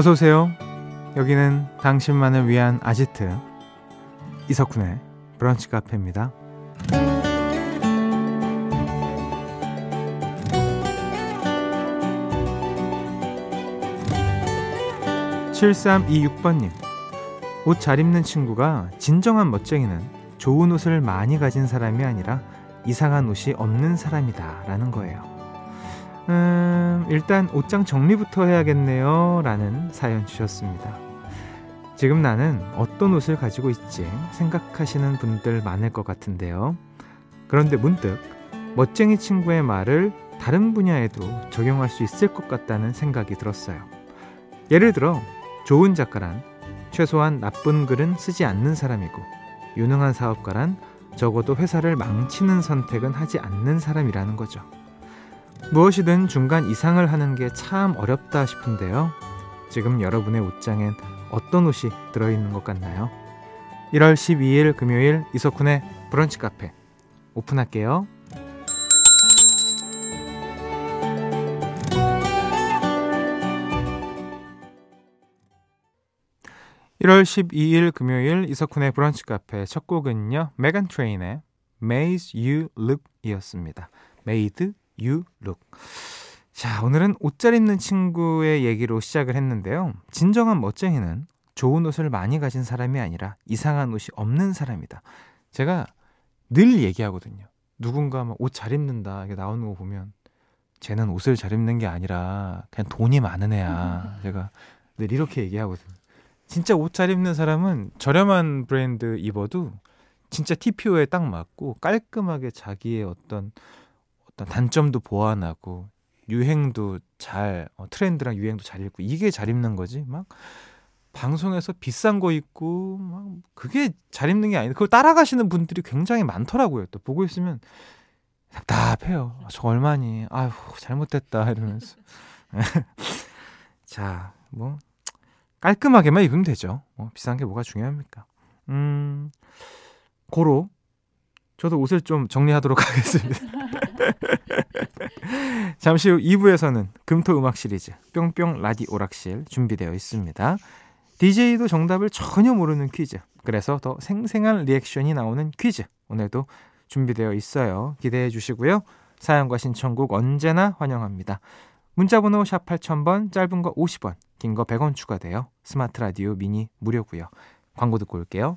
어서 오세요. 여기는 당신만을 위한 아지트 이석훈의 브런치 카페입니다. 7326번님 옷 잘 입는 친구가 진정한 멋쟁이는 좋은 옷을 많이 가진 사람이 아니라 이상한 옷이 없는 사람이다 라는 거예요. 음, 일단 옷장 정리부터 해야겠네요. 라는 사연 주셨습니다. 지금 나는 어떤 옷을 가지고 있지 생각하시는 분들 많을 것 같은데요. 그런데 문득 멋쟁이 친구의 말을 다른 분야에도 적용할 수 있을 것 같다는 생각이 들었어요. 예를 들어, 좋은 작가란 최소한 나쁜 글은 쓰지 않는 사람이고, 유능한 사업가란 적어도 회사를 망치는 선택은 하지 않는 사람이라는 거죠. 무엇이든 중간 이상을 하는 게 참 어렵다 싶은데요. 지금 여러분의 옷장엔 어떤 옷이 들어있는 것 같나요? 1월 12일 금요일 이석훈의 브런치 카페 오픈할게요. 1월 12일 금요일 이석훈의 브런치 카페 첫 곡은요. 메간 트레인의 Maze You Look 이었습니다. Made You Look. 자, 오늘은 옷 잘 입는 친구의 얘기로 시작을 했는데요. 진정한 멋쟁이는 좋은 옷을 많이 가진 사람이 아니라 이상한 옷이 없는 사람이다. 제가 늘 얘기하거든요. 누군가 옷잘 입는다 이게 나오는 거 보면 쟤는 옷을 잘 입는 게 아니라 그냥 돈이 많은 애야. 제가 늘 이렇게 얘기하거든요. 진짜 옷 잘 입는 사람은 저렴한 브랜드 입어도 진짜 TPO에 딱 맞고 깔끔하게 자기의 어떤 어떤 단점도 보완하고 유행도 잘 어, 트렌드랑 유행도 잘 입고 이게 잘 입는 거지? 막 방송에서 비싼 거 입고 막 그게 잘 입는 게 아닌데 그걸 따라가시는 분들이 굉장히 많더라고요. 또 보고 있으면 답답해요. 아, 저 얼마니? 아휴 잘못됐다 이러면서. 자 뭐 깔끔하게만 입으면 되죠. 뭐 비싼 게 뭐가 중요합니까? 음, 고로 저도 옷을 좀 정리하도록 하겠습니다. 잠시 후 2부에서는 금토 음악 시리즈 뿅뿅 라디 오락실 준비되어 있습니다. DJ도 정답을 전혀 모르는 퀴즈. 그래서 더 생생한 리액션이 나오는 퀴즈. 오늘도 준비되어 있어요. 기대해 주시고요. 사연과 신청곡 언제나 환영합니다. 문자번호 샵 8000번, 짧은 거 50원, 긴 거 100원 추가돼요. 스마트 라디오 미니 무료고요. 광고 듣고 올게요.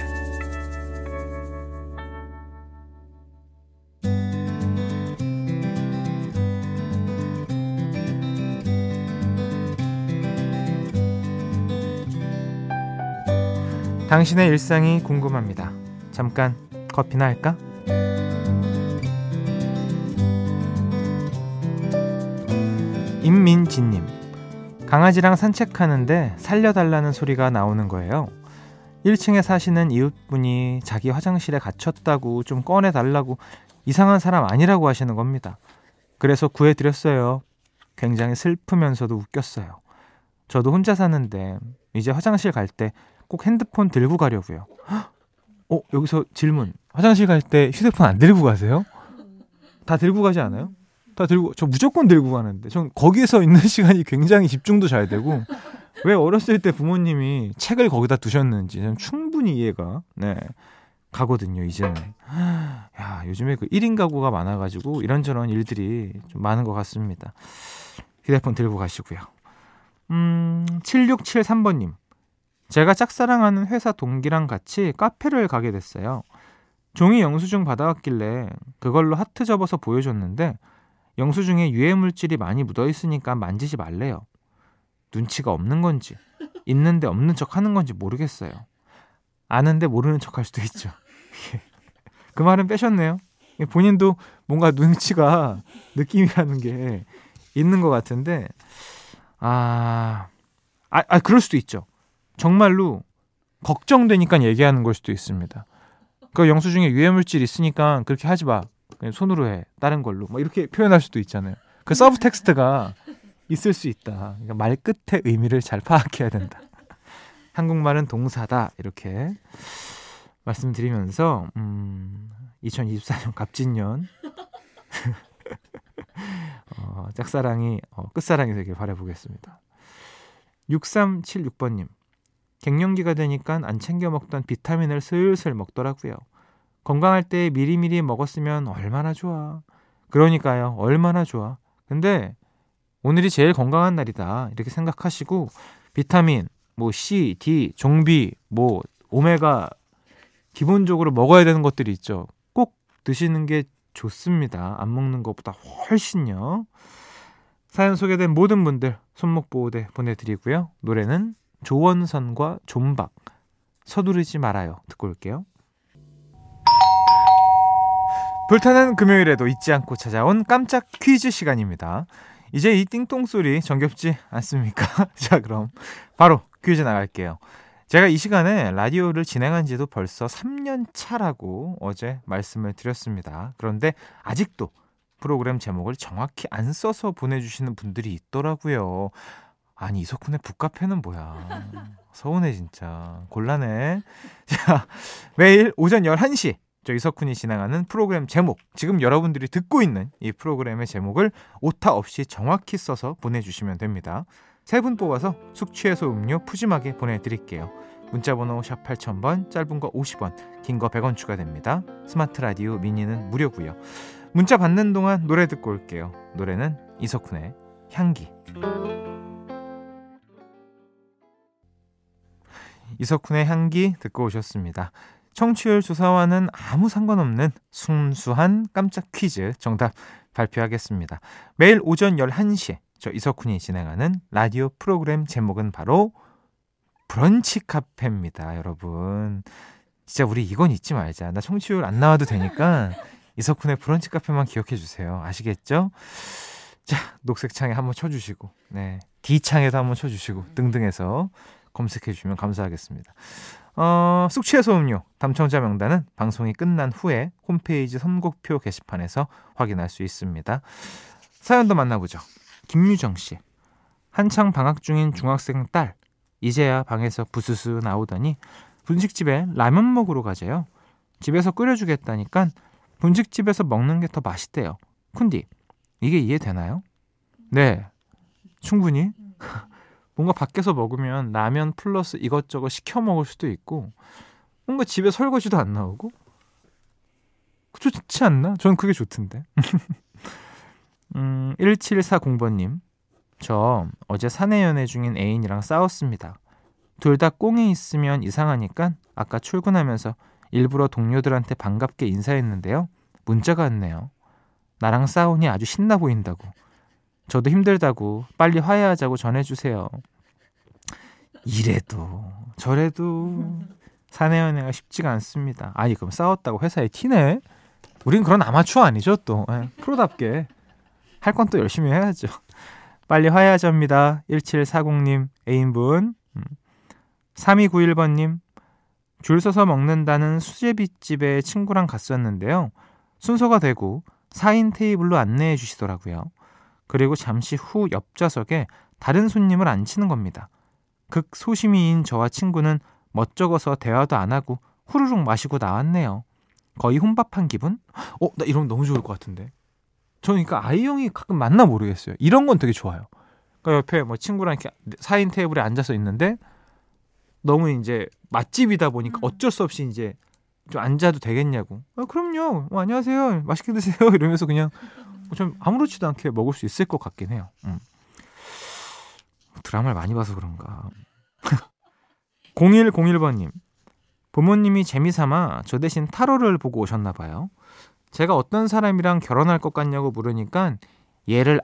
당신의 일상이 궁금합니다. 잠깐 커피나 할까? 임민지님 강아지랑 산책하는데 살려달라는 소리가 나오는 거예요. 1층에 사시는 이웃분이 자기 화장실에 갇혔다고 좀 꺼내달라고 이상한 사람 아니라고 하시는 겁니다. 그래서 구해드렸어요. 굉장히 슬프면서도 웃겼어요. 저도 혼자 사는데 이제 화장실 갈 때 꼭 핸드폰 들고 가려고요. 어, 여기서 질문. 화장실 갈 때 휴대폰 안 들고 가세요? 다 들고 가지 않아요? 다 들고 저 무조건 들고 가는데 전 거기서 있는 시간이 굉장히 집중도 잘 되고 왜 어렸을 때 부모님이 책을 거기다 두셨는지 저는 충분히 이해가 네 가거든요 이제는 야 요즘에 그 1인 가구가 많아가지고 이런저런 일들이 좀 많은 것 같습니다 휴대폰 들고 가시고요 음 7673번님 제가 짝사랑하는 회사 동기랑 같이 카페를 가게 됐어요 종이 영수증 받아왔길래 그걸로 하트 접어서 보여줬는데 영수증에 유해 물질이 많이 묻어 있으니까 만지지 말래요. 눈치가 없는 건지 있는데 없는 척 하는 건지 모르겠어요. 아는데 모르는 척 할 수도 있죠. 그 말은 빼셨네요. 본인도 뭔가 눈치가 느낌이라는 게 있는 것 같은데 아 아, 아 그럴 수도 있죠. 정말로 걱정되니까 얘기하는 걸 수도 있습니다. 그 영수증에 유해물질 있으니까 그렇게 하지 마. 그냥 손으로 해. 다른 걸로. 뭐 이렇게 표현할 수도 있잖아요. 그 subtext가 있을 수 있다. 그러니까 말 끝의 의미를 잘 파악해야 된다. 한국말은 동사다. 이렇게 말씀드리면서 음, 2024년 갑진년 어, 짝사랑이 어, 끝사랑이 되길 바라보겠습니다. 6376번님 갱년기가 되니까 안 챙겨 먹던 비타민을 슬슬 먹더라고요. 건강할 때 미리미리 먹었으면 얼마나 좋아. 그러니까요. 얼마나 좋아. 근데 오늘이 제일 건강한 날이다. 이렇게 생각하시고 비타민, 뭐 C, D, 종비, 뭐 오메가 기본적으로 먹어야 되는 것들이 있죠. 꼭 드시는 게 좋습니다. 안 먹는 것보다 훨씬요. 사연 소개된 모든 분들 손목 보호대 보내드리고요. 노래는 조원선과 존박 서두르지 말아요. 듣고 올게요. 불타는 금요일에도 잊지 않고 찾아온 깜짝 퀴즈 시간입니다. 이제 이 띵동 소리 정겹지 않습니까? 자, 그럼 바로 퀴즈 나갈게요. 제가 이 시간에 라디오를 진행한 지도 벌써 3년 차라고 어제 말씀을 드렸습니다. 그런데 아직도 프로그램 제목을 정확히 안 써서 보내주시는 분들이 있더라고요. 아니, 이석훈의 북카페는 뭐야. 서운해, 진짜. 곤란해. 자, 매일 오전 11시 저 이석훈이 진행하는 프로그램 제목, 지금 여러분들이 듣고 있는 이 프로그램의 제목을 오타 없이 정확히 써서 보내주시면 됩니다. 세 분 뽑아서 숙취해소 음료 푸짐하게 보내드릴게요. 문자번호 샵 8000번, 짧은 거 50원, 긴 거 100원 추가됩니다. 스마트 라디오 미니는 무료고요. 문자 받는 동안 노래 듣고 올게요. 노래는 이석훈의 향기. 이석훈의 향기 듣고 오셨습니다. 청취율 조사와는 아무 상관없는 순수한 깜짝 퀴즈 정답 발표하겠습니다. 매일 오전 11시에 저 이석훈이 진행하는 라디오 프로그램 제목은 바로 브런치 카페입니다, 여러분. 진짜 우리 이건 잊지 말자. 나 청취율 안 나와도 되니까 이석훈의 브런치 카페만 기억해 주세요. 아시겠죠? 자, 녹색 창에 한번 쳐주시고, 네. D창에도 한번 쳐주시고, 등등해서 검색해 주시면 감사하겠습니다. 어, 숙취해소 음료 당첨자 명단은 방송이 끝난 후에 홈페이지 선곡표 게시판에서 확인할 수 있습니다. 사연도 만나보죠. 김유정 씨. 한창 방학 중인 중학생 딸. 이제야 방에서 부스스 나오더니 분식집에 라면 먹으러 가재요. 집에서 끓여주겠다니까 분식집에서 먹는 게 더 맛있대요. 쿤디, 이게 이해되나요? 네, 충분히. 뭔가 밖에서 먹으면 라면 플러스 이것저것 시켜 먹을 수도 있고 뭔가 집에 설거지도 안 나오고 좋지 않나? 저는 그게 좋던데. 음, 1740번님. 저 어제 사내 연애 중인 애인이랑 싸웠습니다. 둘 다 꽁에 있으면 이상하니까 아까 출근하면서 일부러 동료들한테 반갑게 인사했는데요. 문자가 왔네요. 나랑 싸우니 아주 신나 보인다고. 저도 힘들다고 빨리 화해하자고 전해주세요. 이래도 저래도 사내 연애가 쉽지가 않습니다. 아니 그럼 싸웠다고 회사에 티네? 우린 그런 아마추어 아니죠 또 예, 프로답게 할 건 또 열심히 해야죠. 빨리 화해하자입니다. 1740님 애인분 음. 3291번님 줄 서서 먹는다는 수제비집에 친구랑 갔었는데요. 순서가 되고 4인 테이블로 안내해 주시더라고요. 그리고 잠시 후 옆좌석에 다른 손님을 앉히는 겁니다. 극 소심이인 저와 친구는 멋쩍어서 대화도 안 하고 후루룩 마시고 나왔네요. 거의 혼밥한 기분? 어, 나 이러면 너무 좋을 것 같은데. 저는 그러니까 아이 형이 가끔 만나 모르겠어요. 이런 건 되게 좋아요. 그러니까 옆에 뭐 친구랑 이렇게 4인 테이블에 앉아서 있는데 너무 이제 맛집이다 보니까 음. 어쩔 수 없이 이제 좀 앉아도 되겠냐고. 아, 그럼요. 어, 안녕하세요. 맛있게 드세요. 이러면서 그냥 좀 아무렇지도 않게 먹을 수 있을 것 같긴 해요. 음. 드라마를 많이 봐서 그런가. 0101번님. 부모님이 재미삼아 저 대신 타로를 보고 오셨나 봐요. 제가 어떤 사람이랑 결혼할 것 같냐고 물으니까 얘를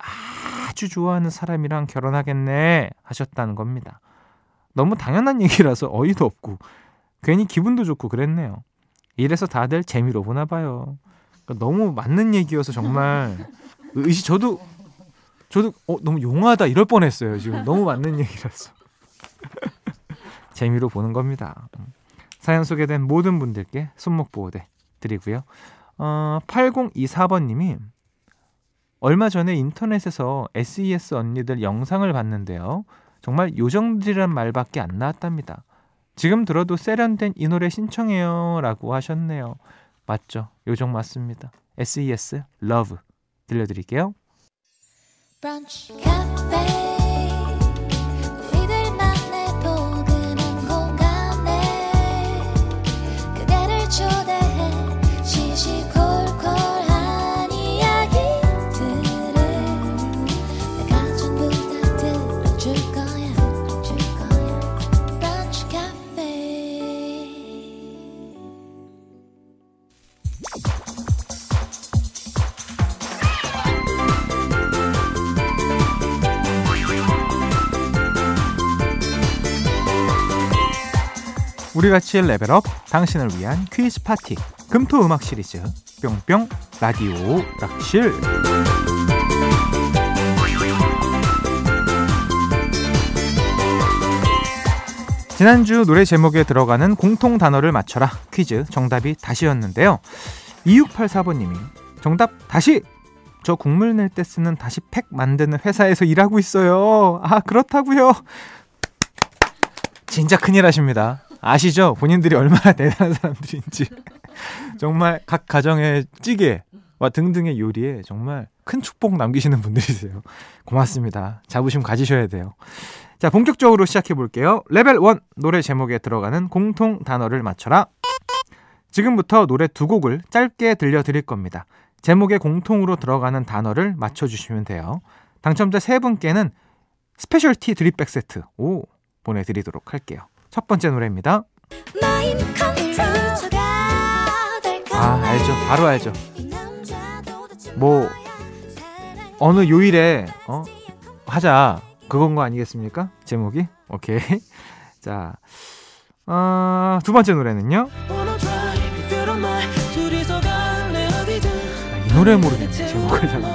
아주 좋아하는 사람이랑 결혼하겠네 하셨다는 겁니다. 너무 당연한 얘기라서 어이도 없고 괜히 기분도 좋고 그랬네요. 이래서 다들 재미로 보나 봐요. 그러니까 너무 맞는 얘기여서 정말 의시 저도 저도 어, 너무 용하다 이럴 뻔했어요. 지금 너무 맞는 얘기라서. 재미로 보는 겁니다. 음. 사연 소개된 모든 분들께 손목 보호대 드리고요. 어, 8024번님이 얼마 전에 인터넷에서 SES 언니들 영상을 봤는데요. 정말 요정들이란 말밖에 안 나왔답니다. 지금 들어도 세련된 이 노래 신청해요 라고 하셨네요. 맞죠? 요정 맞습니다. SES Love 들려드릴게요. 브런치, 우리 같이 level up 당신을 위한 퀴즈 파티 금토 음악 시리즈 뿅뿅 라디오 락실. 지난주 노래 제목에 들어가는 공통 단어를 맞춰라. 퀴즈 정답이 다시였는데요. 2684번님이 정답 다시! 저 국물 낼 때 쓰는 다시 팩 만드는 회사에서 일하고 있어요. 아 그렇다고요? 진짜 큰일 하십니다 아시죠? 본인들이 얼마나 대단한 사람들인지. 정말 각 가정의 찌개와 등등의 요리에 정말 큰 축복 남기시는 분들이세요. 고맙습니다. 자부심 가지셔야 돼요. 자, 본격적으로 시작해 볼게요. 레벨 1 노래 제목에 들어가는 공통 단어를 맞춰라. 지금부터 노래 두 곡을 짧게 들려드릴 겁니다. 제목에 공통으로 들어가는 단어를 맞춰주시면 돼요. 당첨자 세 분께는 스페셜티 드립백 세트 오 보내드리도록 할게요. 첫 번째 노래입니다. 아, 알죠. 바로 알죠. 뭐 어느 요일에 어 하자 그건 거 아니겠습니까? 제목이 오케이. 자, 어, 두 번째 노래는요. 아, 이 노래 모르겠네 제목을 잠깐.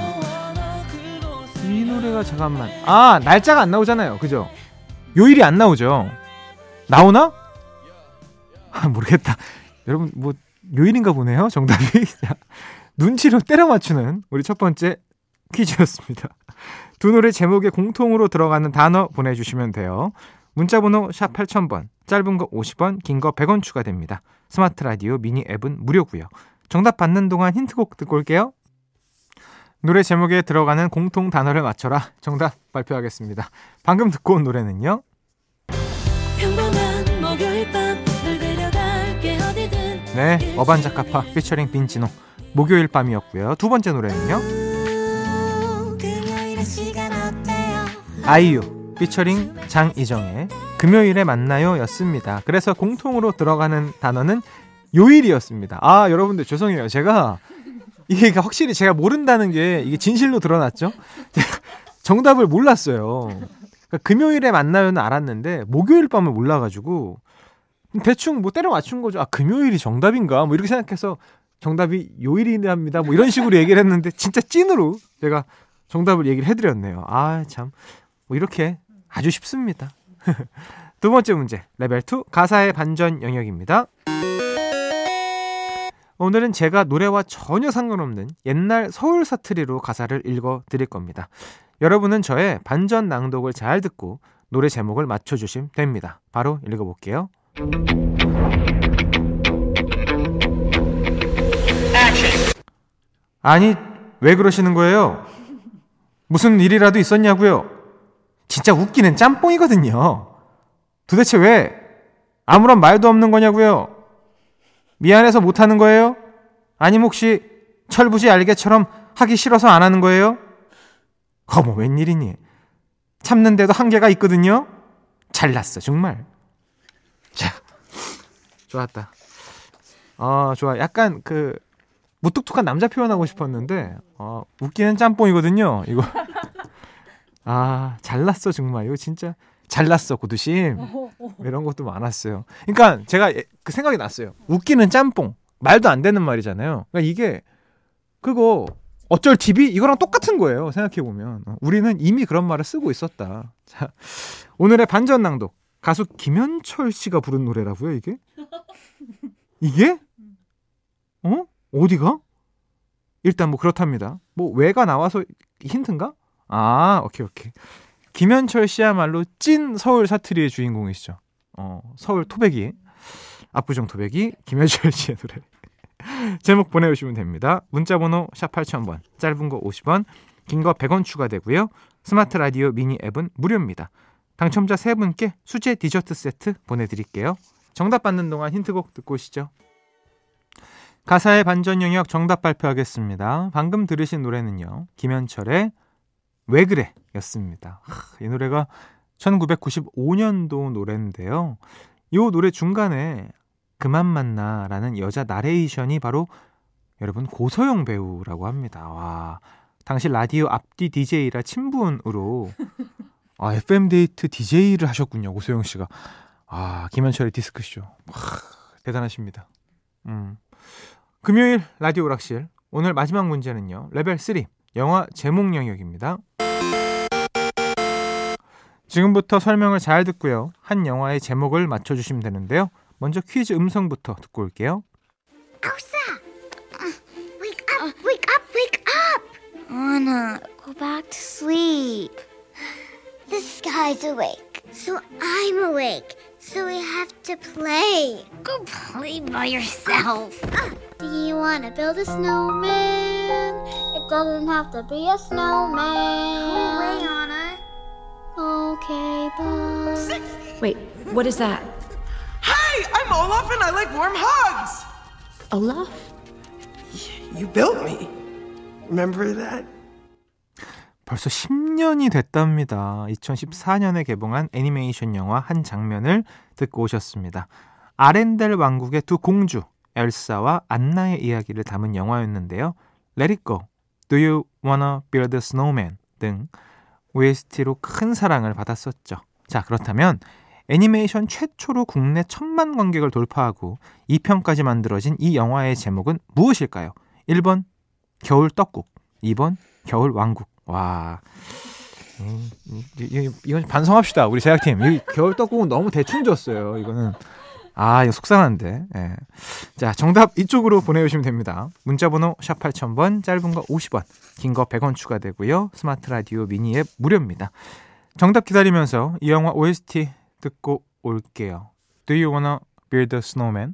이 노래가 잠깐만. 아 날짜가 안 나오잖아요. 그죠? 요일이 안 나오죠. 나오나? 아, 모르겠다. 여러분 뭐 요일인가 보네요. 정답이. 눈치로 때려 맞추는 우리 첫 번째 퀴즈였습니다. 두 노래 제목에 공통으로 들어가는 단어 보내주시면 돼요. 문자번호 샵 8000번, 짧은 거 50원, 긴 거 100원 추가됩니다. 스마트 라디오 미니 앱은 무료고요. 정답 받는 동안 힌트곡 듣고 올게요. 노래 제목에 들어가는 공통 단어를 맞춰라. 정답 발표하겠습니다. 방금 듣고 온 노래는요. 네, 어반자카파 피처링 빈지노 목요일 밤이었고요. 두 번째 노래는요. 아이유 피처링 장이정의 금요일에 만나요 였습니다. 그래서 공통으로 들어가는 단어는 요일이었습니다. 아, 여러분들 죄송해요. 제가 이게 확실히 제가 모른다는 게 이게 진실로 드러났죠? 정답을 몰랐어요. 그러니까 금요일에 만나요는 알았는데 목요일 밤을 몰라가지고 대충 뭐 때려 맞춘 거죠. 아 금요일이 정답인가? 뭐 이렇게 생각해서 정답이 요일이랍니다. 뭐 이런 식으로 얘기를 했는데 진짜 찐으로 제가 정답을 얘기를 해드렸네요. 아 참. 뭐 이렇게 아주 쉽습니다. 두 번째 문제 레벨 2 가사의 반전 영역입니다. 오늘은 제가 노래와 전혀 상관없는 옛날 서울 사투리로 가사를 읽어 드릴 겁니다. 여러분은 저의 반전 낭독을 잘 듣고 노래 제목을 맞춰 주시면 됩니다. 바로 읽어 볼게요. 아니, 왜 그러시는 거예요? 무슨 일이라도 있었냐고요? 진짜 웃기는 짬뽕이거든요. 도대체 왜 아무런 말도 없는 거냐고요? 미안해서 못 하는 거예요? 아니면 혹시 철부지 알개처럼 하기 싫어서 안 하는 거예요? 어머, 웬일이니? 참는데도 한계가 있거든요? 잘났어, 정말. 자, 좋았다. 어, 좋아. 약간 그, 무뚝뚝한 남자 표현하고 싶었는데, 어, 웃기는 짬뽕이거든요, 이거. 아, 잘났어, 정말. 이거 진짜 잘났어, 고두심. 이런 것도 많았어요. 그러니까 제가 그 생각이 났어요. 웃기는 짬뽕. 말도 안 되는 말이잖아요. 그러니까 이게, 그거, 어쩔 TV? 이거랑 똑같은 거예요. 생각해 보면. 우리는 이미 그런 말을 쓰고 있었다. 자, 오늘의 반전 낭독. 가수 김현철 씨가 부른 노래라고요, 이게? 이게? 어? 어디가? 일단 뭐 그렇답니다. 뭐 왜가 나와서 힌트인가? 아, 오케이, 오케이. 김현철 씨야말로 찐 서울 사투리의 주인공이시죠. 어, 서울 토백이. 압구정 토백이 김현철 씨의 노래. 제목 보내주시면 됩니다. 문자번호 샵 8000번, 짧은 거 50원, 긴 거 100원 추가되고요. 스마트 라디오 미니 앱은 무료입니다. 당첨자 3분께 수제 디저트 세트 보내드릴게요. 정답 받는 동안 힌트곡 듣고 오시죠. 가사의 반전 영역 정답 발표하겠습니다. 방금 들으신 노래는요. 김현철의 왜 그래 였습니다. 이 노래가 1995년도 노래인데요. 이 노래 중간에 그만 만나 라는 여자 나레이션이 바로 여러분 고소영 배우라고 합니다. 와, 당시 라디오 앞뒤 DJ라 친분으로 아, FM 데이트 DJ를 하셨군요. 고소영 씨가. 아, 김현철의 디스크쇼. 와, 대단하십니다. 음. 금요일 라디오 오락실. 오늘 마지막 문제는요. 레벨 3. 영화 제목 영역입니다. 지금부터 설명을 잘 듣고요. 한 영화의 제목을 맞춰 주시면 되는데요. 먼저 퀴즈 음성부터 듣고 올게요. Elsa! Uh, wake up, wake up, wake up! Anna, go back to sleep. The sky's awake, so I'm awake. So we have to play. Go play by yourself. Do you want to build a snowman? It doesn't have to be a snowman. Go away, Anna. Okay, bye. Wait, what is that? Hi, I'm Olaf and I like warm hugs. Olaf? You built me. Remember that? 벌써 10년이 됐답니다. 2014년에 개봉한 애니메이션 영화 한 장면을 듣고 오셨습니다. 아렌델 왕국의 두 공주 엘사와 안나의 이야기를 담은 영화였는데요. Let It Go, Do You Wanna Build a Snowman 등 OST로 큰 사랑을 받았었죠. 자, 그렇다면 애니메이션 최초로 국내 천만 관객을 돌파하고 2편까지 만들어진 이 영화의 제목은 무엇일까요? 1번 겨울 떡국, 2번 겨울 왕국. 와. 음, 이, 이건 반성합시다. 우리 제작팀. 이 겨울 떡국은 너무 대충 줬어요. 이거는 아, 이거 속상한데. 예. 자, 정답 이쪽으로 보내주시면 됩니다. 문자번호 샵 8000번, 짧은 거 50원, 긴 거 100원 추가되고요. 스마트 라디오 미니 앱 무료입니다. 정답 기다리면서 이 영화 OST 듣고 올게요. Do you wanna build a snowman?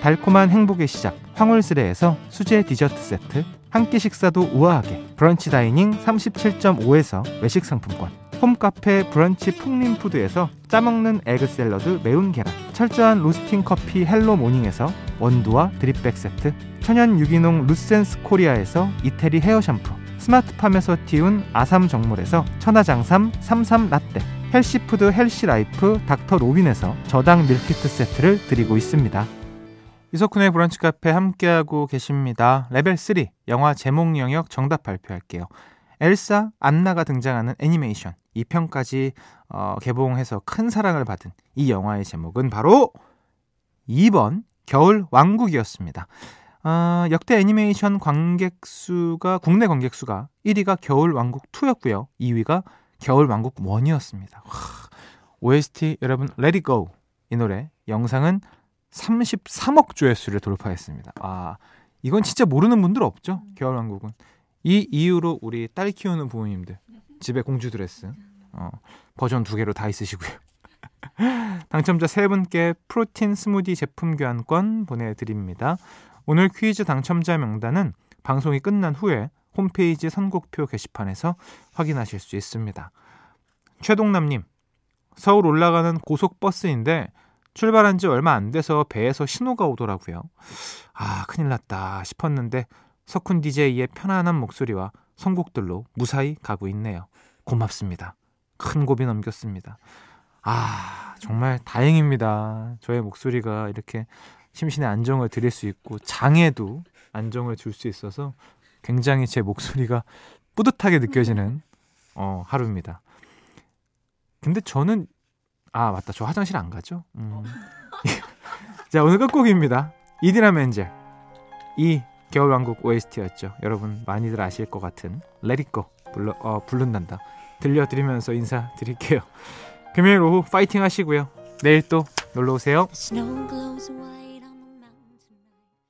달콤한 행복의 시작 황홀스레에서 수제 디저트 세트, 한 끼 식사도 우아하게 브런치 dining 37.5에서 외식 상품권, 홈카페 브런치 풍림푸드에서 짜먹는 egg 샐러드 매운 계란 철저한 로스팅 커피 헬로 모닝에서 원두와 drip bag 세트 천연 유기농 루센스 코리아에서 이태리 헤어 샴푸 스마트팜에서 띄운 아삼 정물에서 천하장삼 삼삼 라떼 healthy food healthy life 닥터 로빈에서 저당 meal kit 세트를 드리고 있습니다. 이석훈의 브런치 카페 함께하고 계십니다. 레벨 3 영화 제목 영역 정답 발표할게요. 엘사 안나가 등장하는 애니메이션 2편까지 어, 개봉해서 큰 사랑을 받은 이 영화의 제목은 바로 2번 겨울 왕국이었습니다. 어, 역대 애니메이션 관객 수가 국내 관객 수가 1위가 겨울 왕국 2였고요. 2위가 겨울 왕국 1이었습니다. 와, OST 여러분 Let It Go 이 노래 영상은 33억 조회수를 돌파했습니다. 아 이건 진짜 모르는 분들 없죠? 겨울 왕국은 이 이후로 우리 딸 키우는 부모님들 집에 공주 드레스 어, 버전 두 개로 다 있으시고요. 당첨자 세 분께 프로틴 스무디 제품 교환권 보내드립니다. 오늘 퀴즈 당첨자 명단은 방송이 끝난 후에 홈페이지 선곡표 게시판에서 확인하실 수 있습니다. 최동남님, 서울 올라가는 고속버스인데 출발한 지 얼마 안 돼서 배에서 신호가 오더라고요. 아, 큰일 났다 싶었는데 석훈 DJ의 편안한 목소리와 선곡들로 무사히 가고 있네요. 고맙습니다. 큰 고비 넘겼습니다. 아, 정말 다행입니다. 저의 목소리가 이렇게 심신의 안정을 드릴 수 있고 장에도 안정을 줄 수 있어서 굉장히 제 목소리가 뿌듯하게 느껴지는 어, 하루입니다. 근데 저는 아 맞다 저 화장실 안 가죠? 음. 자 오늘 끝곡입니다. 이디나 멘젤 이 겨울왕국 OST였죠. 여러분 많이들 아실 것 같은 Let It Go 불러, 어, 부른단다 들려드리면서 인사드릴게요. 금요일 오후 파이팅 하시고요. 내일 또 놀러 오세요. Snow glows away.